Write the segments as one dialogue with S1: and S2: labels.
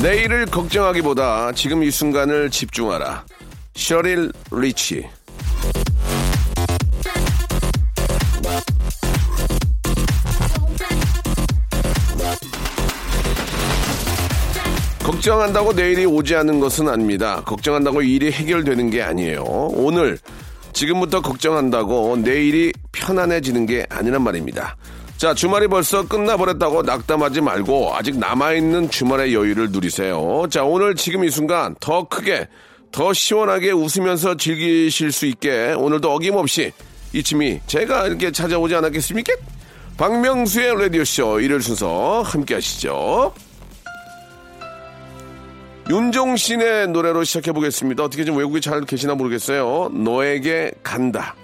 S1: 내일을 걱정하기보다 지금 이 순간을 집중하라 셔릴 리치 걱정한다고 내일이 오지 않는 것은 아닙니다. 걱정한다고 일이 해결되는 게 아니에요. 오늘, 지금부터 걱정한다고 내일이 편안해지는 게 아니란 말입니다. 자, 주말이 벌써 끝나버렸다고 낙담하지 말고 아직 남아있는 주말의 여유를 누리세요. 자, 오늘 지금 이 순간 더 크게, 더 시원하게 웃으면서 즐기실 수 있게 오늘도 어김없이 이쯤이 제가 이렇게 찾아오지 않았겠습니까? 박명수의 라디오쇼 일요일 순서 함께 하시죠. 윤종신의 노래로 시작해 보겠습니다. 어떻게 좀 외국에 잘 계시나 모르겠어요. 너에게 간다.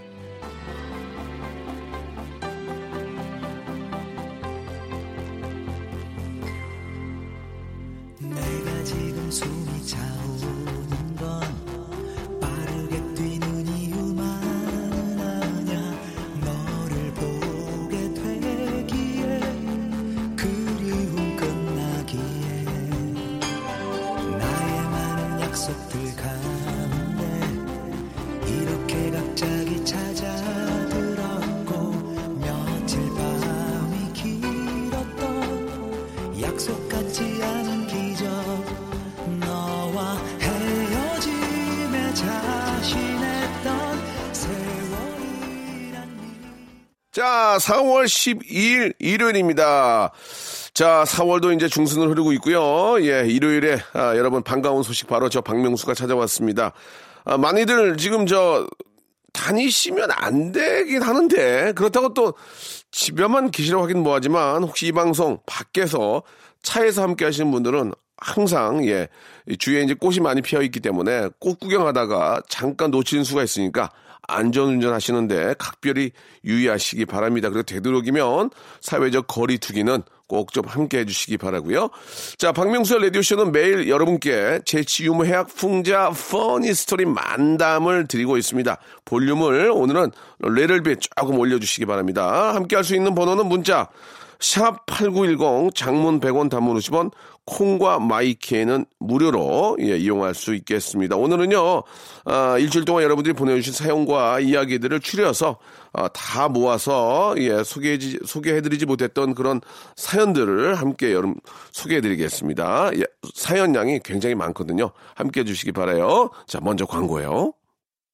S2: 자,
S1: 4월 12일 일요일입니다. 자, 4월도 이제 중순을 흐르고 있고요. 예, 일요일에 아, 여러분 반가운 소식 바로 저 박명수가 찾아왔습니다. 아, 많이들 지금 저 다니시면 안 되긴 하는데 그렇다고 또 집에만 계시라고 하긴 뭐하지만 혹시 이 방송 밖에서 차에서 함께 하시는 분들은 항상 예이 주위에 이제 꽃이 많이 피어 있기 때문에 꽃 구경하다가 잠깐 놓치는 수가 있으니까 안전운전 하시는데 각별히 유의하시기 바랍니다. 그리고 되도록이면 사회적 거리 두기는 꼭 좀 함께 해주시기 바라고요. 자, 박명수의 라디오쇼는 매일 여러분께 재치 유머 해학 풍자 funny story 만담을 드리고 있습니다. 볼륨을 오늘은 레벨비 조금 올려주시기 바랍니다. 함께 할 수 있는 번호는 문자 샵 8910 장문 100원 단문 50원 콩과 마이케이는 무료로 예, 이용할 수 있겠습니다. 오늘은요 아, 일주일 동안 여러분들이 보내주신 사연과 이야기들을 추려서 아, 다 모아서 예, 소개해 소개해드리지 못했던 그런 사연들을 함께 여러분 소개해드리겠습니다. 예, 사연량이 굉장히 많거든요. 함께 해주시기 바라요. 자 먼저 광고요.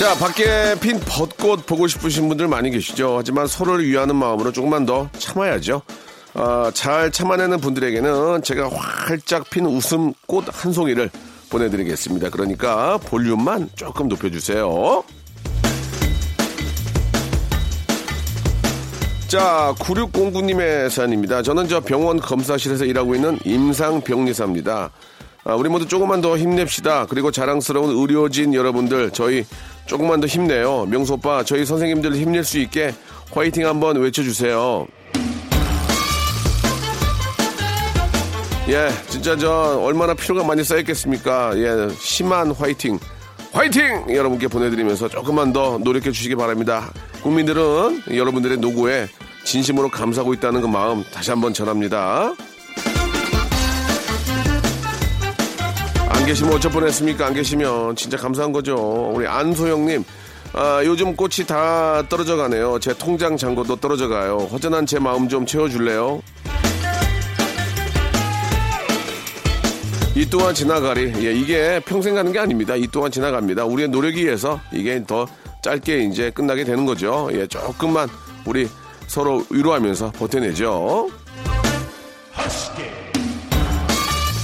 S1: 자, 밖에 핀 벚꽃 보고 싶으신 분들 많이 계시죠. 하지만 서로를 위하는 마음으로 조금만 더 참아야죠. 아, 잘 참아내는 분들에게는 제가 활짝 핀 웃음 꽃 한 송이를 보내드리겠습니다. 그러니까 볼륨만 조금 높여주세요. 자, 9609님의 사연입니다. 저는 저 병원 검사실에서 일하고 있는 임상병리사입니다. 아, 우리 모두 조금만 더 힘냅시다. 그리고 자랑스러운 의료진 여러분들, 저희 조금만 더 힘내요. 명수 오빠, 저희 선생님들 힘낼 수 있게 화이팅 한번 외쳐주세요. 예, 진짜 저 얼마나 피로가 많이 쌓였겠습니까? 예, 심한 화이팅. 화이팅! 여러분께 보내드리면서 조금만 더 노력해 주시기 바랍니다. 국민들은 여러분들의 노고에 진심으로 감사하고 있다는 그 마음 다시 한번 전합니다. 계시면 어쩔 뻔했습니까? 안 계시면 진짜 감사한 거죠. 우리 안소영님 아, 요즘 꽃이 다 떨어져 가네요. 제 통장 잔고도 떨어져 가요. 허전한 제 마음 좀 채워줄래요? 이 또한 지나가리. 예, 이게 평생 가는 게 아닙니다. 이 또한 지나갑니다. 우리의 노력에 의해서 이게 더 짧게 이제 끝나게 되는 거죠. 예, 조금만 우리 서로 위로하면서 버텨내죠.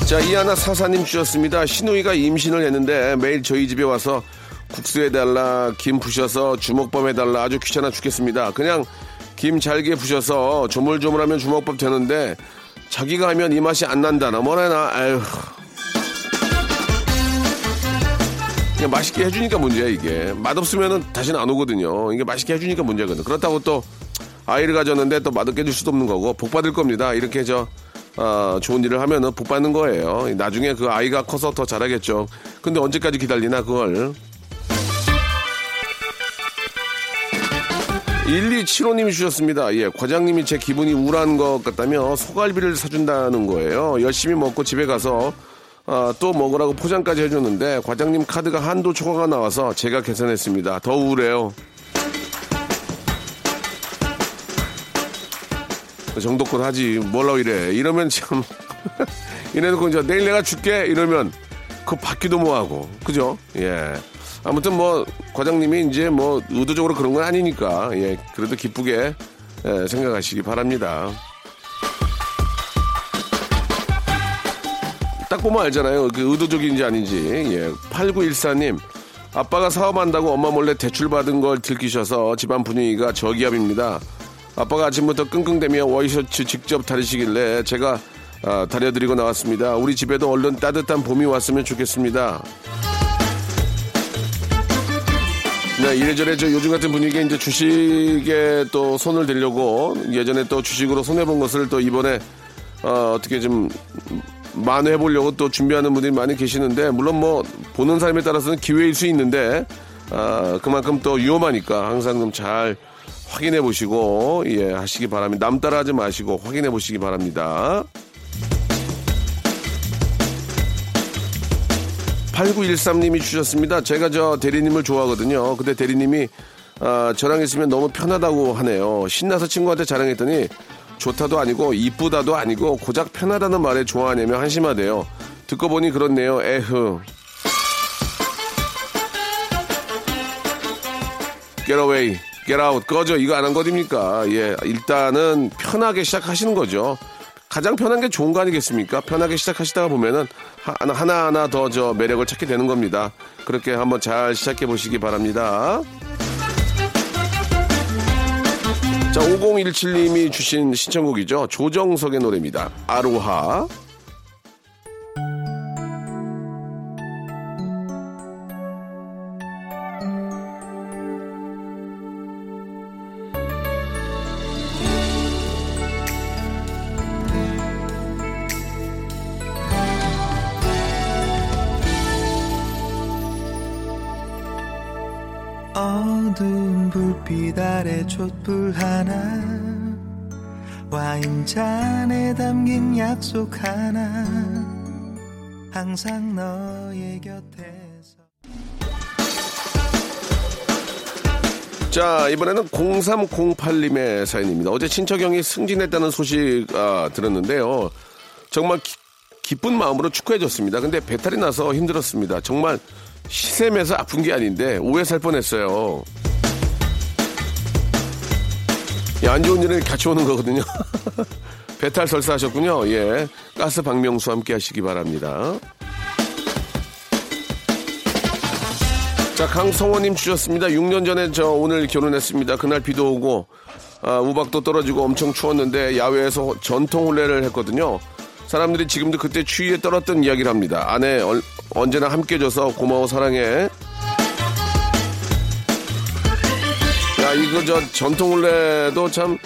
S1: 자, 이하나 사사님 주셨습니다. 신우이가 임신을 했는데 매일 저희 집에 와서 국수 해달라, 김 부셔서 주먹밥 해달라 아주 귀찮아 죽겠습니다. 그냥 김 잘게 부셔서 조물조물하면 주먹밥 되는데 자기가 하면 이 맛이 안 난다나 뭐라나? 아휴. 그냥 맛있게 해주니까 문제야 이게. 맛없으면은 다시는 안 오거든요. 이게 맛있게 해주니까 문제거든. 그렇다고 또 아이를 가졌는데 또 맛없게 해줄 수도 없는 거고 복 받을 겁니다. 이렇게 저 어, 좋은 일을 하면은 복 받는 거예요 나중에 그 아이가 커서 더 잘하겠죠 근데 언제까지 기다리나 그걸 1275님이 주셨습니다. 예, 과장님이 제 기분이 우울한 것 같다며 소갈비를 사준다는 거예요. 열심히 먹고 집에 가서 아, 또 먹으라고 포장까지 해줬는데 과장님 카드가 한도 초과가 나와서 제가 계산했습니다. 더 우울해요. 정도껏 하지. 뭘라고 이래. 이러면 참. 이래놓고 이제 내일 내가 줄게. 이러면 그거 받기도 뭐하고. 그죠? 예. 아무튼 뭐 과장님이 이제 뭐 의도적으로 그런 건 아니니까. 예. 그래도 기쁘게 예, 생각하시기 바랍니다. 딱 보면 알잖아요. 그 의도적인지 아닌지. 예. 8914님. 아빠가 사업한다고 엄마 몰래 대출 받은 걸 들키셔서 집안 분위기가 저기압입니다 아빠가 아침부터 끙끙대며 와이셔츠 직접 다리시길래 제가 아, 다려드리고 나왔습니다. 우리 집에도 얼른 따뜻한 봄이 왔으면 좋겠습니다. 네, 이래저래 저 요즘 같은 분위기에 이제 주식에 또 손을 대려고 예전에 또 주식으로 손해본 것을 또 이번에 어, 어떻게 좀 만회해 보려고 또 준비하는 분들이 많이 계시는데 물론 뭐 보는 사람에 따라서는 기회일 수 있는데 아, 그만큼 또 위험하니까 항상 좀 잘 확인해 보시고 예 하시기 바랍니다. 남 따라하지 마시고 확인해 보시기 바랍니다. 8913님이 주셨습니다. 제가 저 대리님을 좋아하거든요. 근데 대리님이 아, 저랑 있으면 너무 편하다고 하네요. 신나서 친구한테 자랑했더니 좋다도 아니고 이쁘다도 아니고 고작 편하다는 말에 좋아하냐며 한심하대요. 듣고 보니 그렇네요. 에흐. Away, out, 꺼져. 이거 안한 거입니까? 예, 일단은 편하게 시작하시는 거죠. 가장 편한 게 좋은 거 아니겠습니까? 편하게 시작하시다가 보면은 하나, 하나 하나 더 저 매력을 찾게 되는 겁니다. 그렇게 한번 잘 시작해 보시기 바랍니다. 자, 5017님이 주신 신청곡이죠. 조정석의 노래입니다. 아로하.
S2: 속 하나 항상 너의 곁에서
S1: 자, 이번에는 0308님의 사연입니다. 어제 친척 형이 승진했다는 소식 아, 들었는데요. 정말 기, 기쁜 마음으로 축하해줬습니다. 근데 배탈이 나서 힘들었습니다. 정말 시샘에서 아픈 게 아닌데 오해 살 뻔했어요. 예, 안 좋은 일은 같이 오는 거거든요. 배탈 설사하셨군요. 예. 가스 박명수 함께 하시기 바랍니다. 자, 강성호님 주셨습니다. 6년 전에 저 오늘 결혼했습니다. 그날 비도 오고, 아, 우박도 떨어지고 엄청 추웠는데 야외에서 전통 혼례를 했거든요. 사람들이 지금도 그때 추위에 떨었던 이야기를 합니다. 아내 얼- 언제나 함께 해줘서 고마워 사랑해. 야, 이거 저 전통 혼례도 참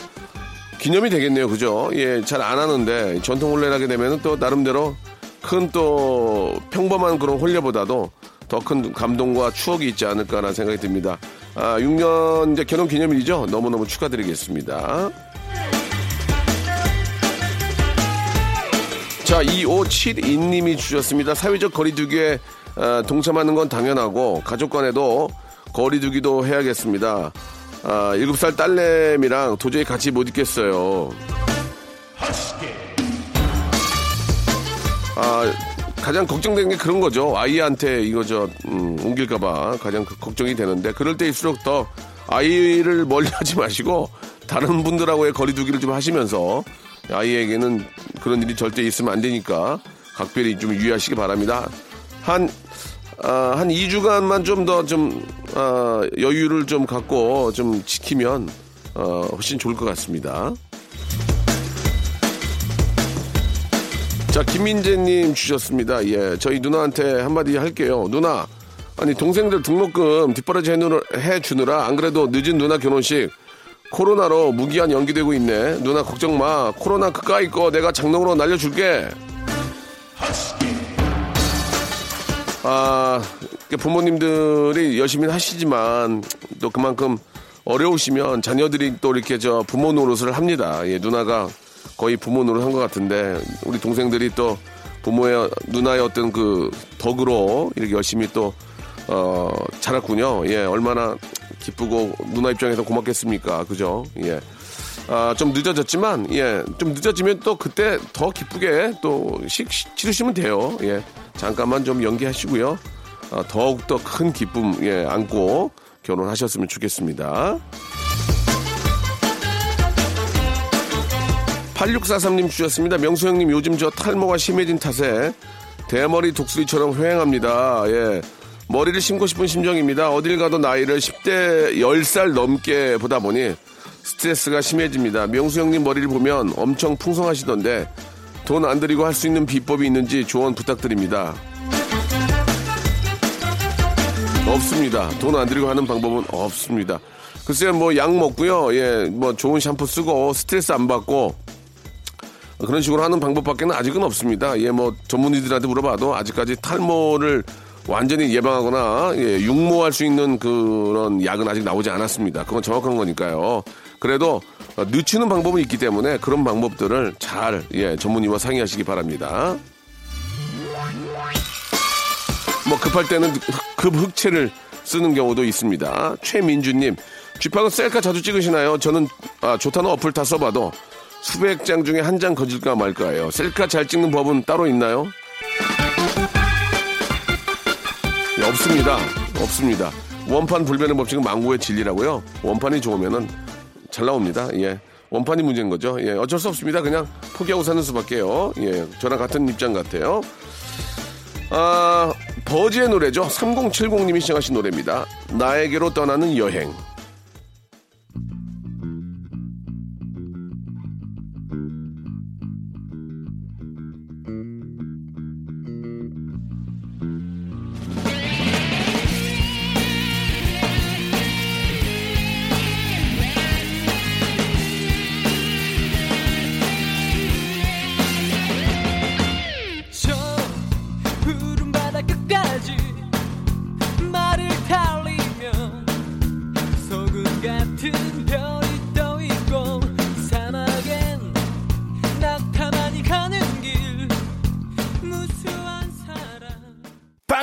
S1: 기념이 되겠네요. 그죠? 예, 잘 안 하는데 전통 혼례를 하게 되면 또 나름대로 큰 또 평범한 그런 혼례보다도 더 큰 감동과 추억이 있지 않을까라는 생각이 듭니다. 아, 6년 이제 결혼 기념일이죠. 너무너무 축하드리겠습니다. 자, 2572님이 주셨습니다. 사회적 거리두기에 어, 동참하는 건 당연하고 가족 간에도 거리두기도 해야겠습니다. 아, 7살 딸내미랑 도저히 같이 못 있겠어요. 아, 가장 걱정되는 게 그런 거죠. 아이한테 이거 저, 음, 옮길까봐 가장 그 걱정이 되는데, 그럴 때일수록 더 아이를 멀리 하지 마시고, 다른 분들하고의 거리두기를 좀 하시면서, 아이에게는 그런 일이 절대 있으면 안 되니까, 각별히 좀 유의하시기 바랍니다. 한, 아, 한 2주간만 좀더 좀, 아, 여유를 좀 갖고 좀 지키면, 어, 훨씬 좋을 것 같습니다. 자, 김민재님 주셨습니다. 예, 저희 누나한테 한마디 할게요. 누나, 아니, 동생들 등록금 뒷바라지 해주느라 안 그래도 늦은 누나 결혼식 코로나로 무기한 연기되고 있네. 누나 걱정 마. 코로나 그까이 거 내가 장롱으로 날려줄게. 아, 부모님들이 열심히 하시지만 또 그만큼 어려우시면 자녀들이 또 이렇게 저 부모 노릇을 합니다. 예, 누나가 거의 부모 노릇 한것 같은데 우리 동생들이 또 부모의 누나의 어떤 그 덕으로 이렇게 열심히 또 어, 자랐군요. 예, 얼마나 기쁘고 누나 입장에서 고맙겠습니까? 그죠? 예. 아, 좀 늦어졌지만, 예, 좀 늦어지면 또 그때 더 기쁘게 또 식, 식- 치르시면 돼요. 예. 잠깐만 좀 연기하시고요. 아, 더욱더 큰 기쁨, 예, 안고 결혼하셨으면 좋겠습니다. 8643님 주셨습니다. 명수 형님 요즘 저 탈모가 심해진 탓에 대머리 독수리처럼 휑합니다. 예. 머리를 심고 싶은 심정입니다. 어딜 가도 나이를 10대 10살 넘게 보다 보니 스트레스가 심해집니다. 명수 형님 머리를 보면 엄청 풍성하시던데 돈 안 들이고 할 수 있는 비법이 있는지 조언 부탁드립니다. 없습니다. 돈 안 들이고 하는 방법은 없습니다. 글쎄요, 뭐 약 먹고요. 예, 뭐 좋은 샴푸 쓰고 스트레스 안 받고 그런 식으로 하는 방법밖에는 아직은 없습니다. 예, 뭐 전문의들한테 물어봐도 아직까지 탈모를 완전히 예방하거나 예, 육모할 수 있는 그런 약은 아직 나오지 않았습니다. 그건 정확한 거니까요. 그래도 어, 늦추는 방법은 있기 때문에 그런 방법들을 잘 예, 전문의와 상의하시기 바랍니다. 뭐 급할 때는 급 흑채를 쓰는 경우도 있습니다. 최민주님, 쥐팍은 셀카 자주 찍으시나요? 저는 아, 좋다는 어플 다 써봐도 수백 장 중에 한 장 거질까 말까요. 셀카 잘 찍는 법은 따로 있나요? 예, 없습니다. 없습니다. 원판 불변의 법칙은 망고의 진리라고요. 원판이 좋으면은 잘 나옵니다. 예. 원판이 문제인 거죠. 예. 어쩔 수 없습니다. 그냥 포기하고 사는 수밖에요. 예. 저랑 같은 입장 같아요. 아, 버즈의 노래죠. 3070님이 시작하신 노래입니다. 나에게로 떠나는 여행.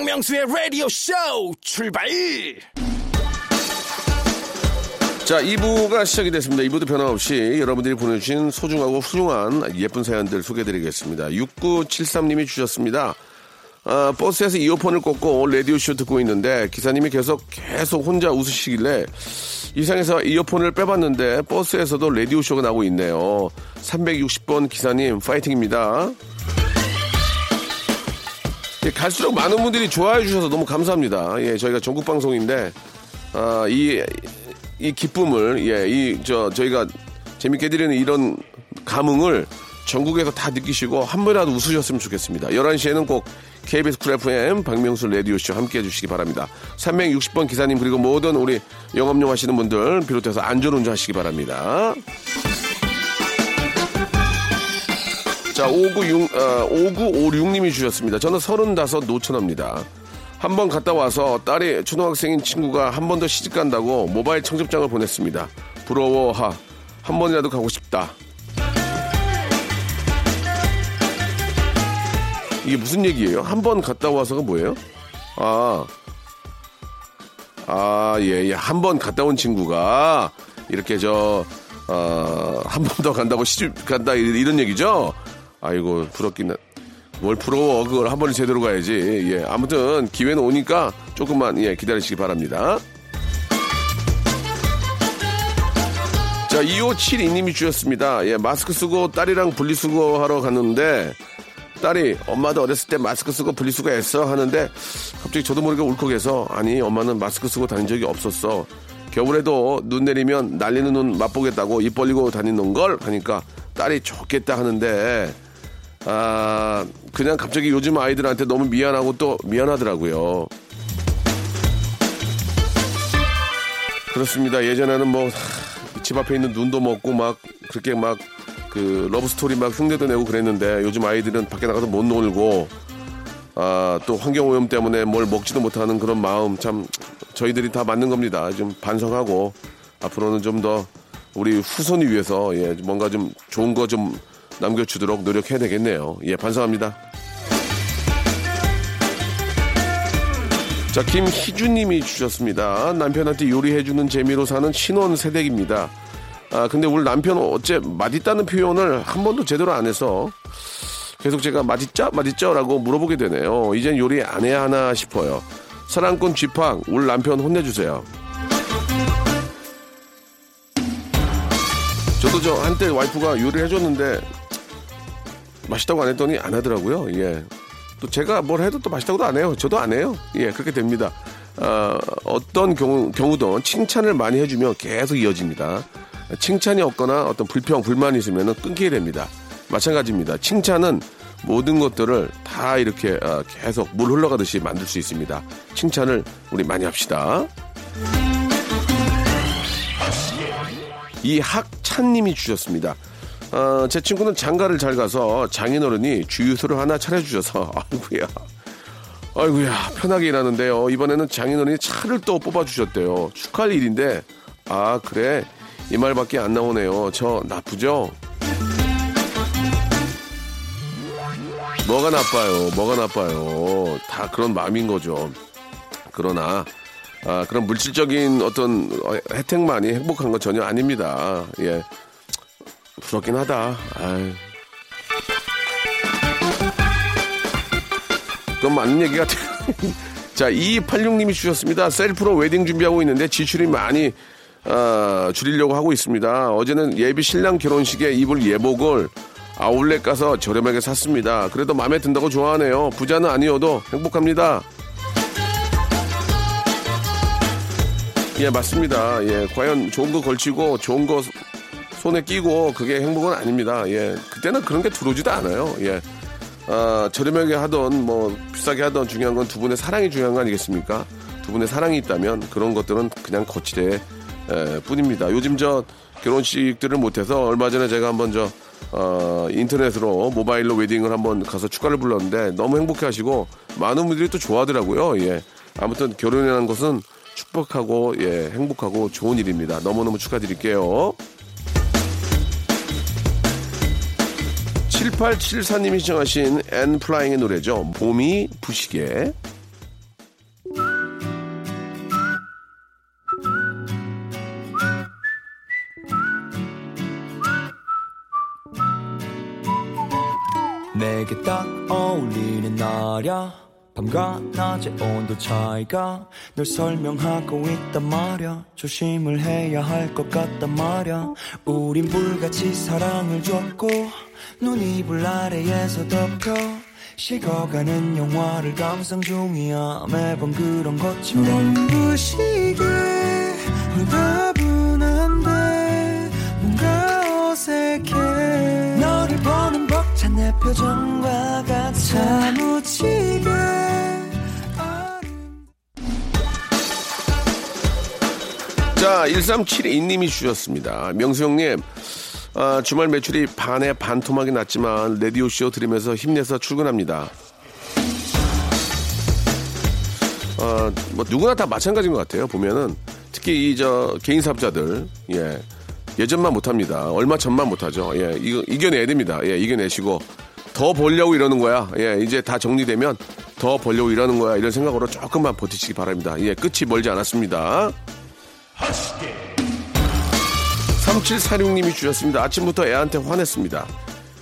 S3: 박명수의 라디오 쇼 출발
S1: 자, 2부가 시작이 됐습니다. 2부도 변함없이 여러분들이 보내주신 소중하고 훌륭한 예쁜 사연들 소개해드리겠습니다. 6973님이 주셨습니다. 아, 버스에서 이어폰을 꽂고 라디오쇼 듣고 있는데 기사님이 계속 계속 혼자 웃으시길래 이상해서 이어폰을 빼봤는데 버스에서도 라디오쇼가 나오고 있네요. 360번 기사님 파이팅입니다. 예, 갈수록 많은 분들이 좋아해 주셔서 너무 감사합니다. 예, 저희가 전국 방송인데 아, 이, 이 기쁨을 예, 이 저 저희가 재밌게 드리는 이런 감흥을 전국에서 다 느끼시고 한 번이라도 웃으셨으면 좋겠습니다. 11시에는 꼭 KBS 쿨 FM 박명수 라디오쇼 함께 해주시기 바랍니다. 360번 기사님 그리고 모든 우리 영업용 하시는 분들 비롯해서 안전운전 하시기 바랍니다. 자, 5956, 어, 5956님이 주셨습니다. 저는 35 노처녀입니다. 한 번 갔다 와서 딸이 초등학생인 친구가 한 번 더 시집 간다고 모바일 청첩장을 보냈습니다. 부러워 하. 한 번이라도 가고 싶다. 이게 무슨 얘기예요? 한 번 갔다 와서가 뭐예요? 아, 아, 예, 예. 한 번 갔다 온 친구가 이렇게 저, 어, 한 번 더 간다고 시집 간다 이- 이런 얘기죠? 아이고, 부럽긴, 해. 뭘 부러워. 그걸 한 번에 제대로 가야지. 예. 아무튼 기회는 오니까 조금만, 예, 기다리시기 바랍니다. 자, 2572님이 주셨습니다. 예, 마스크 쓰고 딸이랑 분리수거 하러 갔는데, 딸이 엄마도 어렸을 때 마스크 쓰고 분리수거 했어 하는데, 갑자기 저도 모르게 울컥해서, 아니, 엄마는 마스크 쓰고 다닌 적이 없었어. 겨울에도 눈 내리면 날리는 눈 맛보겠다고 입 벌리고 다니는 걸 하니까 딸이 좋겠다 하는데, 아, 그냥 갑자기 요즘 아이들한테 너무 미안하고 또 미안하더라고요. 그렇습니다. 예전에는 뭐 집 앞에 있는 눈도 먹고 막 그렇게 막 그 러브 스토리 막 흉내도 내고 그랬는데 요즘 아이들은 밖에 나가서 못 놀고 아, 또 환경 오염 때문에 뭘 먹지도 못하는 그런 마음 참 저희들이 다 맞는 겁니다. 좀 반성하고 앞으로는 좀 더 우리 후손을 위해서 예, 뭔가 좀 좋은 거좀 남겨주도록 노력해야 되겠네요. 예, 반성합니다. 자, 김희주님이 주셨습니다. 남편한테 요리해주는 재미로 사는 신혼 세댁입니다. 아, 근데 우리 남편 어째 맛있다는 표현을 한 번도 제대로 안 해서 계속 제가 맛있죠? 맛있죠? 라고 물어보게 되네요. 이젠 요리 안 해야 하나 싶어요. 사랑꾼 쥐팡, 우리 남편 혼내주세요. 저도 저 한때 와이프가 요리를 해줬는데 맛있다고 안 했더니 안 하더라고요. 예. 또 제가 뭘 해도 또 맛있다고도 안 해요. 저도 안 해요. 예, 그렇게 됩니다. 아, 어떤 경우, 경우도 칭찬을 많이 해주면 계속 이어집니다. 칭찬이 없거나 어떤 불평, 불만이 있으면 끊기게 됩니다. 마찬가지입니다. 칭찬은 모든 것들을 다 이렇게 아, 계속 물 흘러가듯이 만들 수 있습니다. 칭찬을 우리 많이 합시다. 이 학찬님이 주셨습니다. 어, 제 친구는 장가를 잘 가서 장인어른이 주유소를 하나 차려주셔서 아이고야. 아이고야 편하게 일하는데요. 이번에는 장인어른이 차를 또 뽑아주셨대요. 축하할 일인데. 아 그래. 이 말밖에 안 나오네요. 저 나쁘죠? 뭐가 나빠요? 뭐가 나빠요? 다 그런 마음인 거죠. 그러나 아, 그런 물질적인 어떤 어, 혜택만이 행복한 건 전혀 아닙니다. 예 부럽긴 하다. 그건 맞는 얘기 같아요. 자, 2286님이 주셨습니다. 셀프로 웨딩 준비하고 있는데 지출이 많이 어, 줄이려고 하고 있습니다. 어제는 예비 신랑 결혼식에 입을 예복을 아울렛 가서 저렴하게 샀습니다. 그래도 마음에 든다고 좋아하네요. 부자는 아니어도 행복합니다. 예, 맞습니다. 예, 과연 좋은 거 걸치고 좋은 거 손에 끼고 그게 행복은 아닙니다. 예. 그때는 그런 게 들어오지도 않아요. 예. 아, 저렴하게 하던 뭐 비싸게 하던 중요한 건 두 분의 사랑이 중요한 거 아니겠습니까? 두 분의 사랑이 있다면 그런 것들은 그냥 거치대 에, 뿐입니다. 요즘 저 결혼식들을 못해서 얼마 전에 제가 한번 저 어, 인터넷으로 모바일로 웨딩을 한번 가서 축가를 불렀는데 너무 행복해 하시고 많은 분들이 또 좋아하더라고요. 예. 아무튼 결혼이라는 것은 축복하고 예, 행복하고 좋은 일입니다. 너무너무 축하드릴게요. 7874님이 시청하신 앤플라잉의 노래죠. 봄이 부시게.
S2: 내게 딱 어울리는 날야 밤과 낮의 온도 차이가 널 설명하고 있단 말야 조심을 해야 할 것 같단 말야 우린 불같이 사랑을 줬고 눈이 불 아래에서 덮여 식어가는 영화를 감상 중이야. 매번 그런 것처럼. 눈부시게 따분한데 뭔가 어색해. 너를 보는 벅찬 내 표정과 같아 아름
S1: 자, 1372님이 주셨습니다. 명수 형님, 아, 주말 매출이 반에 반토막이 났지만 라디오 쇼 들으면서 힘내서 출근합니다. 어, 뭐 누구나 다 마찬가지인 것 같아요. 보면은 특히 이 저 개인 사업자들 예 예전만 못합니다. 얼마 전만 못하죠. 예 이거 이겨내야 됩니다. 예 이겨내시고 더 벌려고 이러는 거야. 예 이제 다 정리되면 더 벌려고 일하는 거야. 이런 생각으로 조금만 버티시기 바랍니다. 예, 끝이 멀지 않았습니다. 3746님이 주셨습니다. 아침부터 애한테 화냈습니다.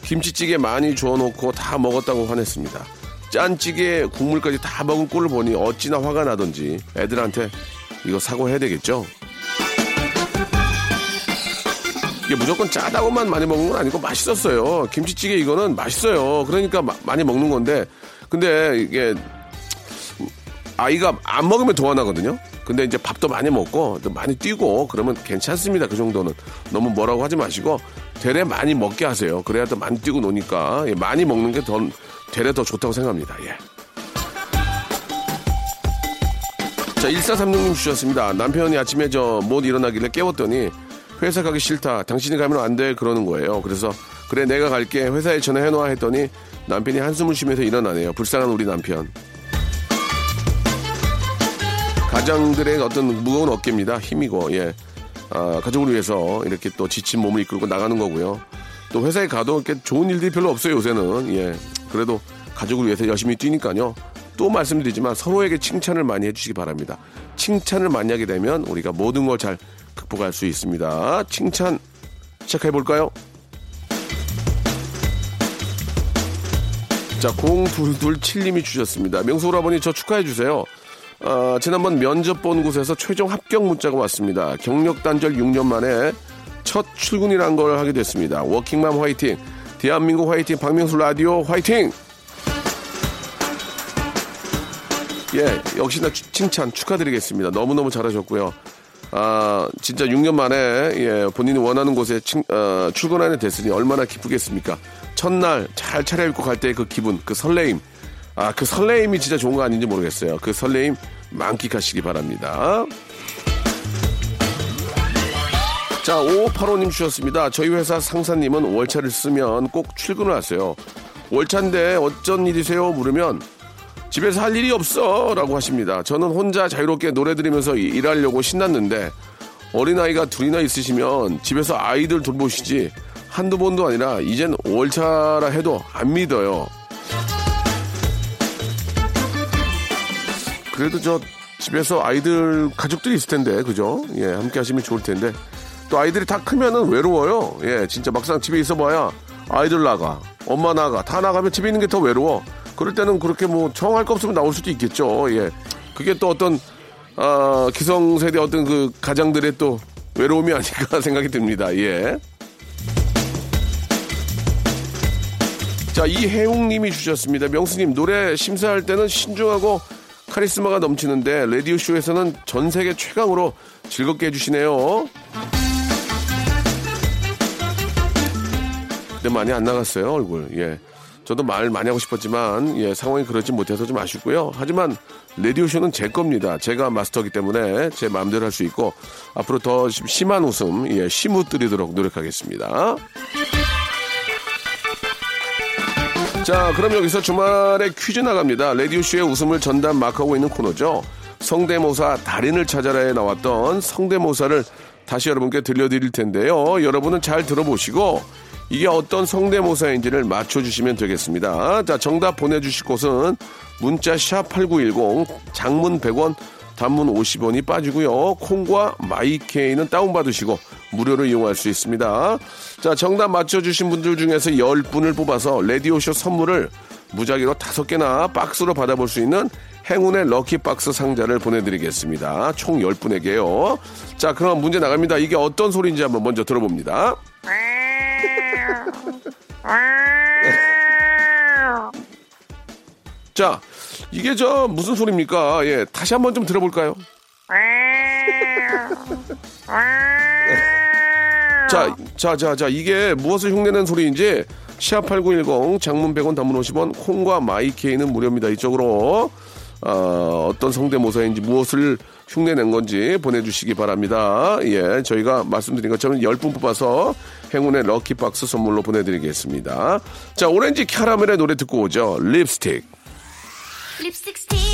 S1: 김치찌개 많이 주워놓고 다 먹었다고 화냈습니다. 짠찌개 국물까지 다 먹은 꼴을 보니 어찌나 화가 나던지 애들한테 이거 사과해야 되겠죠? 이게 무조건 짜다고만 많이 먹는 건 아니고 맛있었어요. 김치찌개 이거는 맛있어요. 그러니까 마- 많이 먹는 건데 근데 이게 아이가 안 먹으면 더 화나거든요. 근데 이제 밥도 많이 먹고 또 많이 뛰고 그러면 괜찮습니다. 그 정도는 너무 뭐라고 하지 마시고 되레 많이 먹게 하세요. 그래야 또 많이 뛰고 노니까 예, 많이 먹는 게 더 되레 더 좋다고 생각합니다. 예. 자, 1436님 주셨습니다. 남편이 아침에 저 못 일어나길래 깨웠더니 회사 가기 싫다. 당신이 가면 안 돼. 그러는 거예요. 그래서 그래 내가 갈게. 회사에 전화해놔 했더니 남편이 한숨을 쉬면서 일어나네요. 불쌍한 우리 남편. 가장들의 어떤 무거운 어깨입니다. 힘이고, 예. 아, 가족을 위해서 이렇게 또 지친 몸을 이끌고 나가는 거고요. 또 회사에 가도 이렇게 좋은 일들이 별로 없어요, 요새는. 예. 그래도 가족을 위해서 열심히 뛰니까요. 또 말씀드리지만 서로에게 칭찬을 많이 해주시기 바랍니다. 칭찬을 많이 하게 되면 우리가 모든 걸 잘 극복할 수 있습니다. 칭찬 시작해 볼까요? 자, 0227님이 주셨습니다. 명수 오라버니 저 축하해 주세요. 아, 지난번 면접 본 곳에서 최종 합격 문자가 왔습니다. 경력 단절 6년 만에 첫 출근이란 걸 하게 됐습니다. 워킹맘 화이팅! 대한민국 화이팅! 박명수 라디오 화이팅! 예, 역시나 추- 칭찬 축하드리겠습니다. 너무너무 잘하셨고요. 아, 진짜 6년 만에, 예, 본인이 원하는 곳에 칭- 어, 출근하게 됐으니 얼마나 기쁘겠습니까? 첫날 잘 차려입고 갈 때 그 기분, 그 설레임. 아, 그 설레임이 진짜 좋은 거 아닌지 모르겠어요. 그 설레임 만끽하시기 바랍니다. 자, 5585님 주셨습니다. 저희 회사 상사님은 월차를 쓰면 꼭 출근을 하세요. 월차인데 어쩐 일이세요? 물으면 집에서 할 일이 없어 라고 하십니다. 저는 혼자 자유롭게 노래 들으면서 이- 일하려고 신났는데 어린아이가 둘이나 있으시면 집에서 아이들 돌보시지 한두 번도 아니라 이젠 월차라 해도 안 믿어요. 그래도 저 집에서 아이들 가족들이 있을 텐데 그죠? 예 함께 하시면 좋을 텐데 또 아이들이 다 크면은 외로워요. 예 진짜 막상 집에 있어봐야 아이들 나가 엄마 나가 다 나가면 집에 있는 게 더 외로워. 그럴 때는 그렇게 뭐 정할 거 없으면 나올 수도 있겠죠. 예 그게 또 어떤 아, 기성세대 어떤 그 가장들의 또 외로움이 아닐까 생각이 듭니다. 예. 자, 이혜웅님이 주셨습니다. 명수님, 노래 심사할 때는 신중하고 카리스마가 넘치는데, 라디오 쇼에서는 전 세계 최강으로 즐겁게 해주시네요. 근데 많이 안 나갔어요, 얼굴. 예. 저도 말 많이 하고 싶었지만, 예, 상황이 그러지 못해서 좀 아쉽고요. 하지만, 라디오 쇼는 제 겁니다. 제가 마스터기 때문에 제 마음대로 할 수 있고, 앞으로 더 심한 웃음, 예, 심웃 드리도록 노력하겠습니다. 자, 그럼 여기서 주말에 퀴즈 나갑니다. 라디오쇼의 웃음을 전담 막하고 있는 코너죠. 성대모사 달인을 찾아라에 나왔던 성대모사를 다시 여러분께 들려드릴 텐데요. 여러분은 잘 들어보시고 이게 어떤 성대모사인지를 맞춰주시면 되겠습니다. 자, 정답 보내주실 곳은 문자 샵8910 장문 100원 단문 50원이 빠지고요. 콩과 마이케이는 다운받으시고 무료로 이용할 수 있습니다. 자, 정답 맞춰주신 분들 중에서 10분을 뽑아서 라디오쇼 선물을 무작위로 5개나 박스로 받아볼 수 있는 행운의 럭키박스 상자를 보내드리겠습니다. 총 10분에게요. 자, 그럼 문제 나갑니다. 이게 어떤 소리인지 한번 먼저 들어봅니다. 자, 이게 저 무슨 소리입니까? 예, 다시 한번 좀 들어볼까요? 자, 자, 자, 자, 이게 무엇을 흉내낸 소리인지 샵8910 장문 100원 단문 50원 콩과 마이케이는 무료입니다. 이쪽으로 어, 어떤 성대모사인지 무엇을 흉내낸 건지 보내주시기 바랍니다. 예, 저희가 말씀드린 것처럼 10분 뽑아서 행운의 lucky box 선물로 보내드리겠습니다. 자, 오렌지 캐러멜의 노래 듣고 오죠. 립스틱.
S4: 립스틱 스틱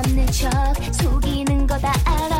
S4: 없는 척 속이는 거 다 알아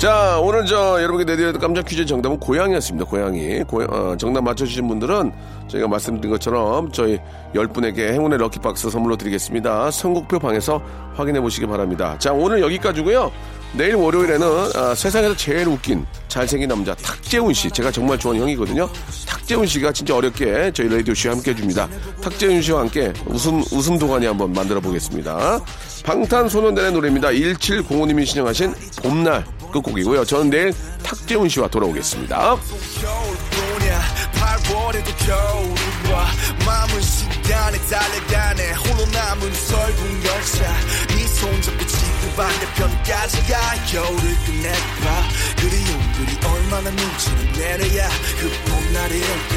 S1: 자, 오늘 저 여러분께 내드렸던 깜짝 퀴즈 정답은 고양이였습니다. 고양이. 고, 어, 정답 맞춰주신 분들은 저희가 말씀드린 것처럼 저희 10분에게 행운의 럭키박스 선물로 드리겠습니다. 선곡표 방에서 확인해 보시기 바랍니다. 자, 오늘 여기까지고요 내일 월요일에는 아, 세상에서 제일 웃긴 잘생긴 남자 탁재훈 씨. 제가 정말 좋아하는 형이거든요. 탁재훈 씨가 진짜 어렵게 저희 라디오쇼에 함께 해줍니다. 탁재훈 씨와 함께 웃음, 웃음 동안이 한번 만들어 보겠습니다. 방탄소년단의 노래입니다. 1705님이 신청하신 봄날 끝곡이고요. 저는 내일 탁재훈 씨와 돌아오겠습니다.
S5: 겨울뿐이야 8월에도 겨울이 와 마음은 시간에 달려가네 홀로 남은 설국 열차 네 손잡고 지구 반대편까지 가 겨울을 끝내봐 그리움들이 얼마나 눈치를 내려야 그 봄날일까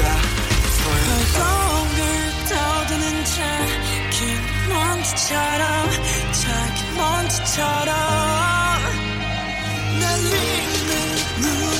S6: 더운 걸 떠드는 자긴 먼지처럼 Let me.